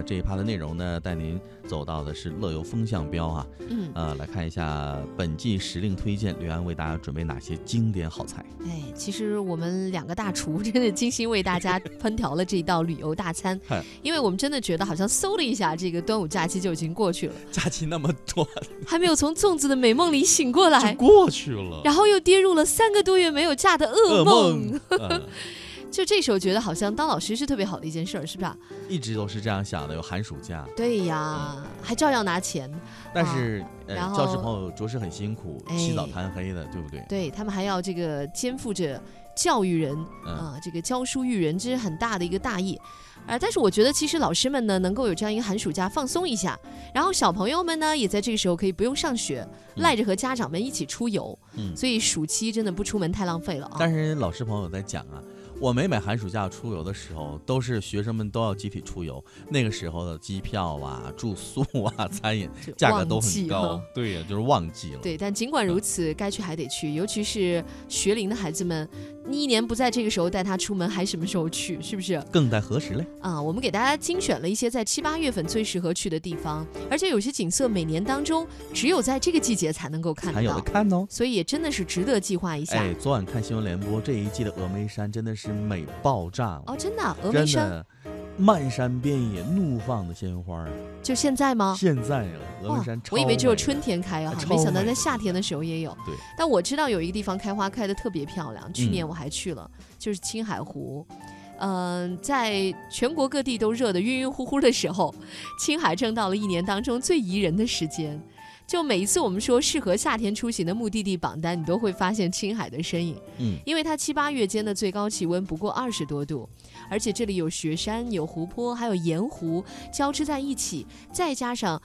呢，这一趴的内容呢，带您走到的是乐游风向标啊。嗯，呃，来看一下本季时令推荐，刘安为大家准备哪些经典好菜？哎，其实我们两个大厨真的精心为大家烹调了这一道旅游大餐 嗨，因为我们真的觉得好像嗖了一下，这个端午假期就已经过去了，假期那么短，还没有从粽子的美梦里醒过就来，过去了。然后又跌入了三个多月没有假的噩噩梦。嗯就这时候觉得好像当老师是特别好的一件事儿，是吧？一直都是这样想的，有寒暑假，对呀，还照样拿钱，但是、呃，教师朋友着实很辛苦，哎起早贪黑的，对不对？对他们还要这个肩负着教育人嗯，啊、这个教书育人，这是很大的一个大义。啊、但是我觉得其实老师们呢，能够有这样一个寒暑假放松一下，然后小朋友们呢，也在这个时候可以不用上学，嗯赖着和家长们一起出游。嗯所以暑期真的不出门太浪费了啊。但是老师朋友在讲啊，我每每寒暑假出游的时候，都是学生们都要集体出游，那个时候的机票啊、住宿啊、餐饮价格都很高。对呀，就是旺季了。对，但尽管如此，该去还得去，尤其是学龄的孩子们，你一年不在这个时候带他出门，还什么时候去？是不是？更待何时嘞？啊，我们给大家精选了一些在七八月份最适合去的地方，而且有些景色每年当中只有在这个季节才能够看到还有的，看哦。所以也真的是值得计划一下。哎，昨晚看新闻联播，这一季的峨眉山真的是美爆炸了，哦，真的啊，峨眉山漫山遍野怒放的鲜花儿。就现在吗？现在啊，峨眉山超我以为只有春天开啊，没想到在夏天的时候也有。对，但我知道有一个地方开花开的特别漂亮，去年嗯我还去了，就是青海湖。嗯、在全国各地都热得晕晕乎乎的时候，青海正到了一年当中最宜人的时间。就每一次我们说适合夏天出行的目的地榜单，你都会发现青海的身影。嗯，因为它七八月间的最高气温不过二十多度，而且这里有雪山、有湖泊，还有盐湖交织在一起，再加上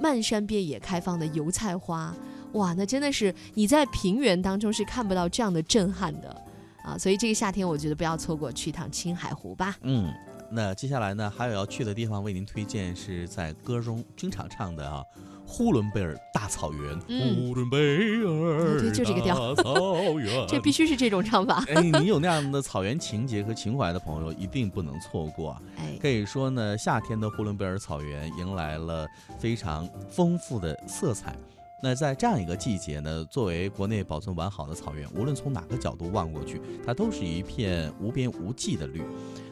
漫山遍野开放的油菜花，哇，那真的是你在平原当中是看不到这样的震撼的啊！所以这个夏天，我觉得不要错过去一趟青海湖吧。嗯，那接下来呢，还有要去的地方，为您推荐是在歌中经常唱的啊，呼伦贝尔大草原。嗯呼伦贝尔对就这个调大草原。这必须是这种唱法。哎，你有那样的草原情节和情怀的朋友，一定不能错过啊！哎，可以说呢，夏天的呼伦贝尔草原迎来了非常丰富的色彩。那在这样一个季节呢，作为国内保存完好的草原，无论从哪个角度望过去，它都是一片无边无际的绿。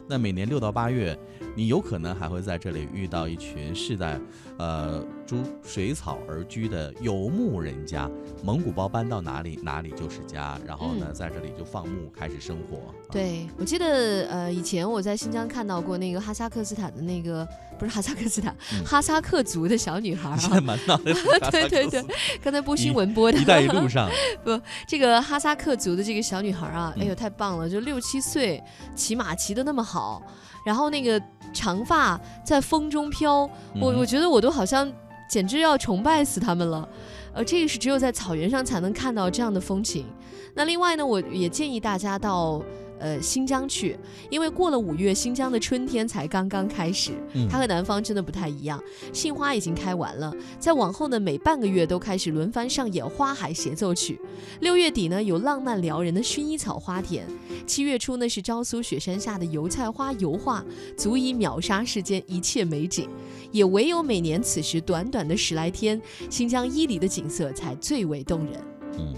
那每年六到八月，你有可能还会在这里遇到一群世代，呃，逐水草而居的游牧人家。蒙古包搬到哪里，哪里就是家。然后呢，嗯在这里就放牧，开始生活。啊，对，我记得呃，以前我在新疆看到过那个哈萨克斯坦的那个，不是哈萨克斯坦，嗯哈萨克族的小女孩儿现在啊。满脑袋是哈 萨对对对刚才播新闻播的一带一路上 不，这个哈萨克族的这个小女孩啊，哎呦嗯太棒了，就六七岁，骑马骑得那么好，然后那个长发在风中飘，我嗯我觉得我都好像简直要崇拜死他们了。呃，这个是只有在草原上才能看到这样的风情。那另外呢，我也建议大家到呃新疆去，因为过了五月，新疆的春天才刚刚开始，嗯它和南方真的不太一样。杏花已经开完了，再往后呢，每半个月都开始轮番上演花海协奏曲。六月底呢，有浪漫撩人的薰衣草花田；七月初呢，是昭苏雪山下的油菜花油画，足以秒杀世间一切美景。也唯有每年此时短短的十来天，新疆伊犁的景色才最为动人。嗯，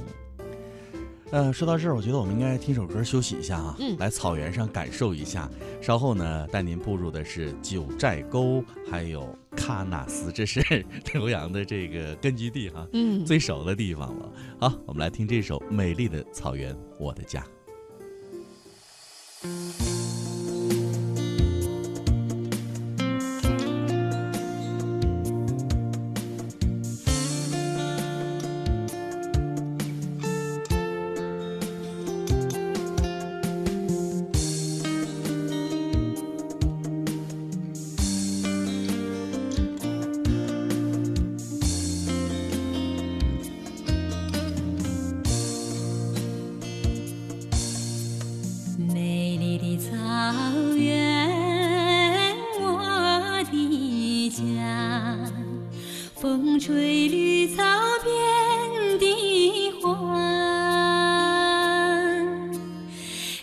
呃，说到这儿，我觉得我们应该听首歌休息一下啊，嗯来草原上感受一下。稍后呢，带您步入的是九寨沟，还有喀纳斯，这是 刘洋的这个根据地哈、嗯，最熟的地方了。好，我们来听这首《美丽的草原，我的家》。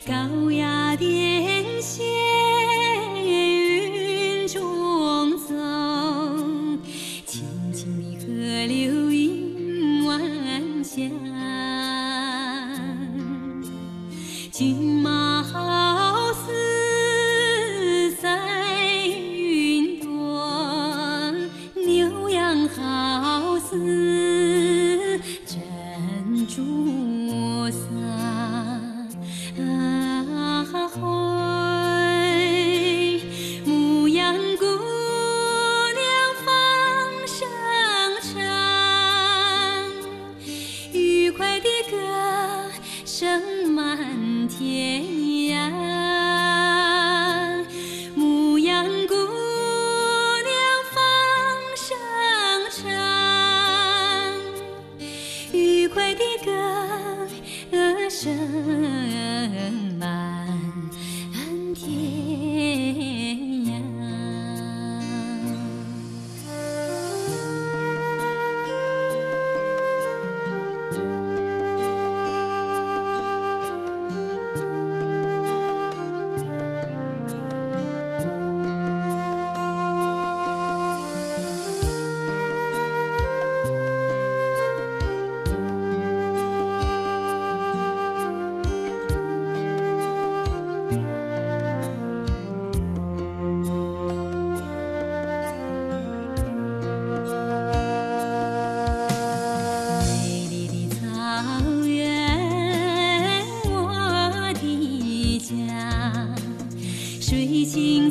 高崖殿前云中走，清清的河流映晚霞，骏马好似在云端，牛羊好似珍珠。已经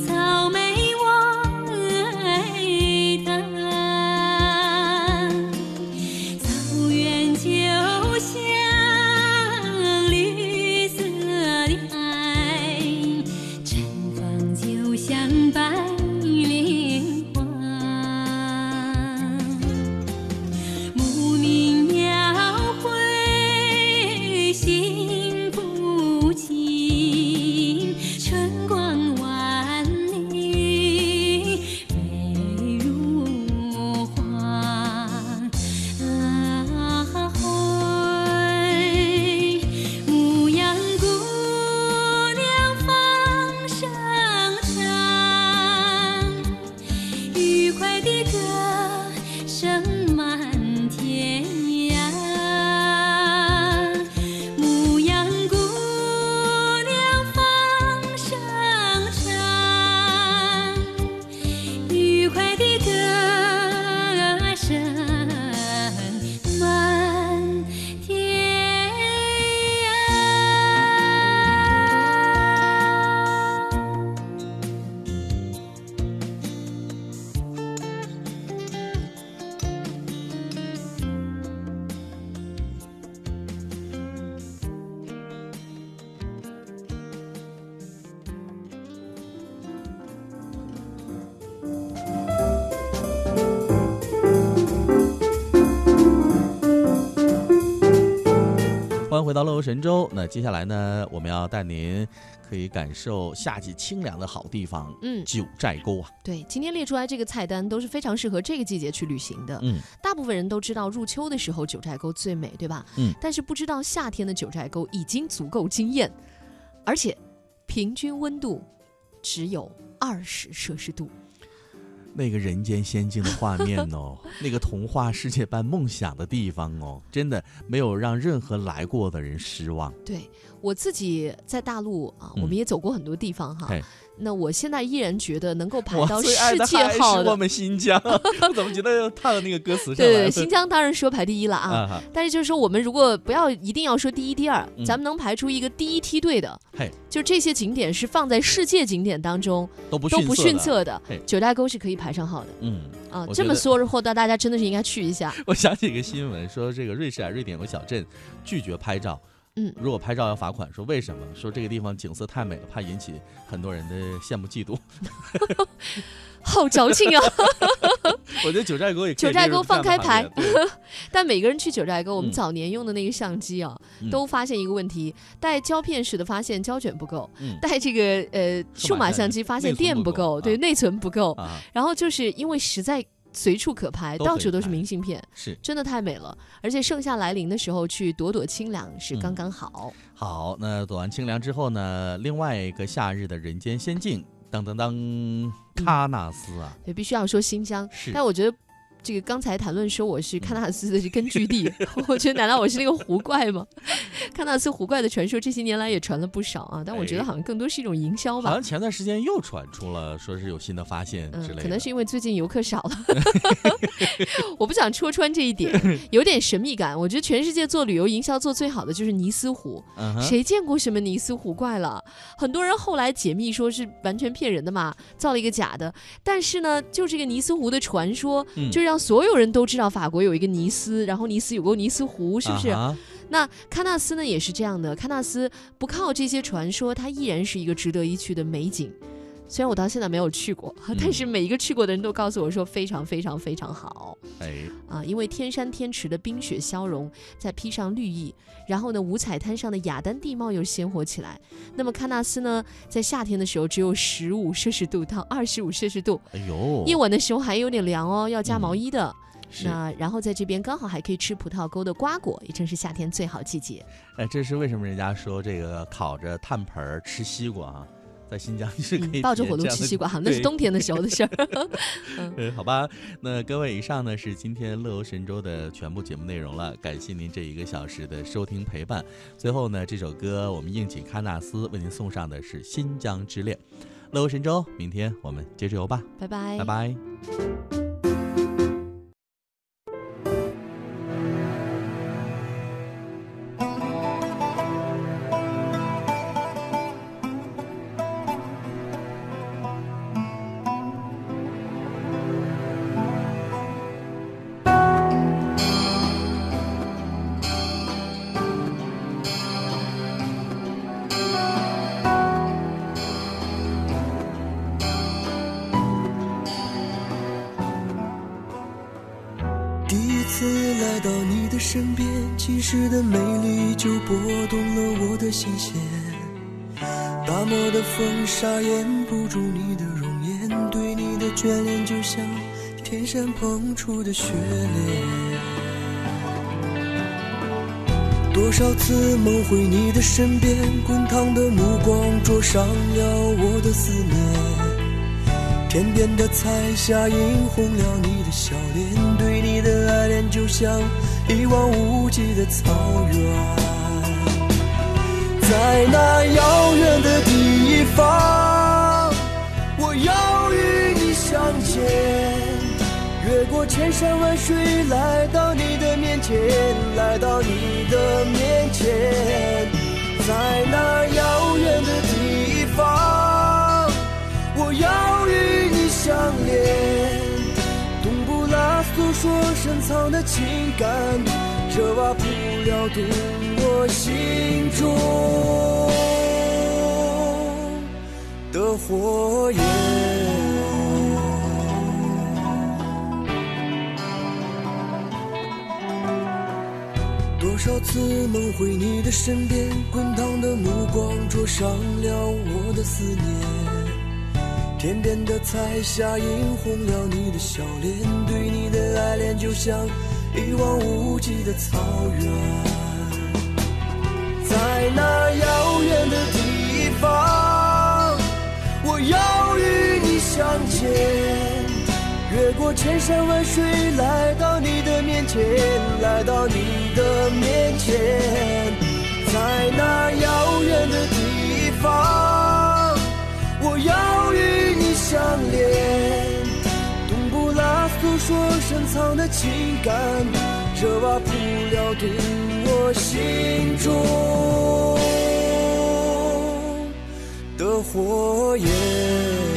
欢回到乐游神州。那接下来呢，我们要带您可以感受夏季清凉的好地方嗯，九寨沟啊。对，今天列出来这个菜单都是非常适合这个季节去旅行的。嗯，大部分人都知道入秋的时候九寨沟最美，对吧？嗯但是不知道夏天的九寨沟已经足够惊艳，而且平均温度只有二十摄氏度。那个人间仙境的画面哦，那个童话世界般梦想的地方哦，真的没有让任何来过的人失望。对我自己在大陆啊，嗯我们也走过很多地方哈。嘿那我现在依然觉得能够排到世界号的，是我们新疆，我怎么觉得又踏到那个歌词上了？对对，新疆当然说排第一了啊。但是就是说，我们如果不要一定要说第一、第二，嗯咱们能排出一个第一梯队的，嘿，就这些景点是放在世界景点当中都不都不逊。色的，九寨沟是可以排上号的嗯，啊。这么说或到大家真的是应该去一下。我想起一个新闻，说这个瑞士啊，瑞典有个小镇拒绝拍照，嗯，如果拍照要罚款，说为什么？说这个地方景色太美了，怕引起很多人的羡慕嫉妒。好矫情啊！我觉得九寨沟也九寨沟放开拍 但每个人去九寨沟，我们嗯早年用的那个相机啊，嗯都发现一个问题：带胶片时的发现胶卷不够，嗯带这个呃数码相机发现电不够，对内存不够。啊，然后就是因为实在随处可拍，到处都是明信片，是真的太美了。而且盛夏来临的时候去躲躲清凉是刚嗯刚好。好。那躲完清凉之后呢，另外一个夏日的人间仙境，当当当，喀纳斯啊，对，必须要说新疆，是但我觉得。这个刚才谈论说我是喀嗯纳斯的根据地，我觉得难道我是那个湖怪吗？喀纳斯湖怪的传说这些年来也传了不少啊，但我觉得哎好像更多是一种营销吧。好像前段时间又传出了，说是有新的发现嗯之类，的。可能是因为最近游客少了，我不想戳穿这一点，有点神秘感。我觉得全世界做旅游营销做最好的就是尼斯湖，谁见过什么尼斯湖怪了？很多人后来解密说是完全骗人的嘛，造了一个假的。但是呢，就这个尼斯湖的传说，嗯就让所有人都知道法国有一个尼斯，然后尼斯有个尼斯湖，是不是？那喀纳斯呢也是这样的，喀纳斯不靠这些传说，它依然是一个值得一去的美景。虽然我到现在没有去过，但是每一个去过的人都告诉我说非常非常非常好哎，啊！因为天山天池的冰雪消融，再披上绿意，然后呢，五彩滩上的雅丹地貌又鲜活起来。那么喀纳斯呢，在夏天的时候只有十五摄氏度到二十五摄氏度，哎呦，夜晚的时候还有点凉哦，要加毛嗯衣的。是那然后在这边刚好还可以吃葡萄沟的瓜果，也正是夏天最好季节。哎，这是为什么人家说这个烤着炭盆儿吃西瓜啊，在新疆是可以、嗯抱着火炉吃西瓜，好，那是冬天的时候的事儿。嗯，好吧，那各位，以上呢是今天乐游神州的全部节目内容了，感谢您这一个小时的收听陪伴。最后呢，这首歌我们应景喀纳斯为您送上的是《新疆之恋》。乐游神州，明天我们接着游吧，拜拜，拜拜。第一次来到你的身边，其实的美丽就拨动了我的心弦。大漠的风沙掩不住你的容颜，对你的眷恋就像天山碰出的雪莲。多少次梦回你的身边，滚烫的目光灼伤了我的思念。天边的彩霞映红了你的笑脸，对你的爱恋就像一望无际的草原。在那遥远的地方，我要与你相见。越过千山万水，来到你的面前，来到你的面前。在那遥远的地深藏的情感，这挖不了动我心中的火焰。多少次梦回你的身边，滚烫的目光灼伤了我的思念。天边的彩霞映红了你的笑脸，对你的爱恋就像一望无际的草原。在那遥远的地方，我要与你相见。越过千山万水，来到你的面前，来到你的面前，在那遥远的地方，我要说深藏的情感，热瓦不了毒我心中的火焰。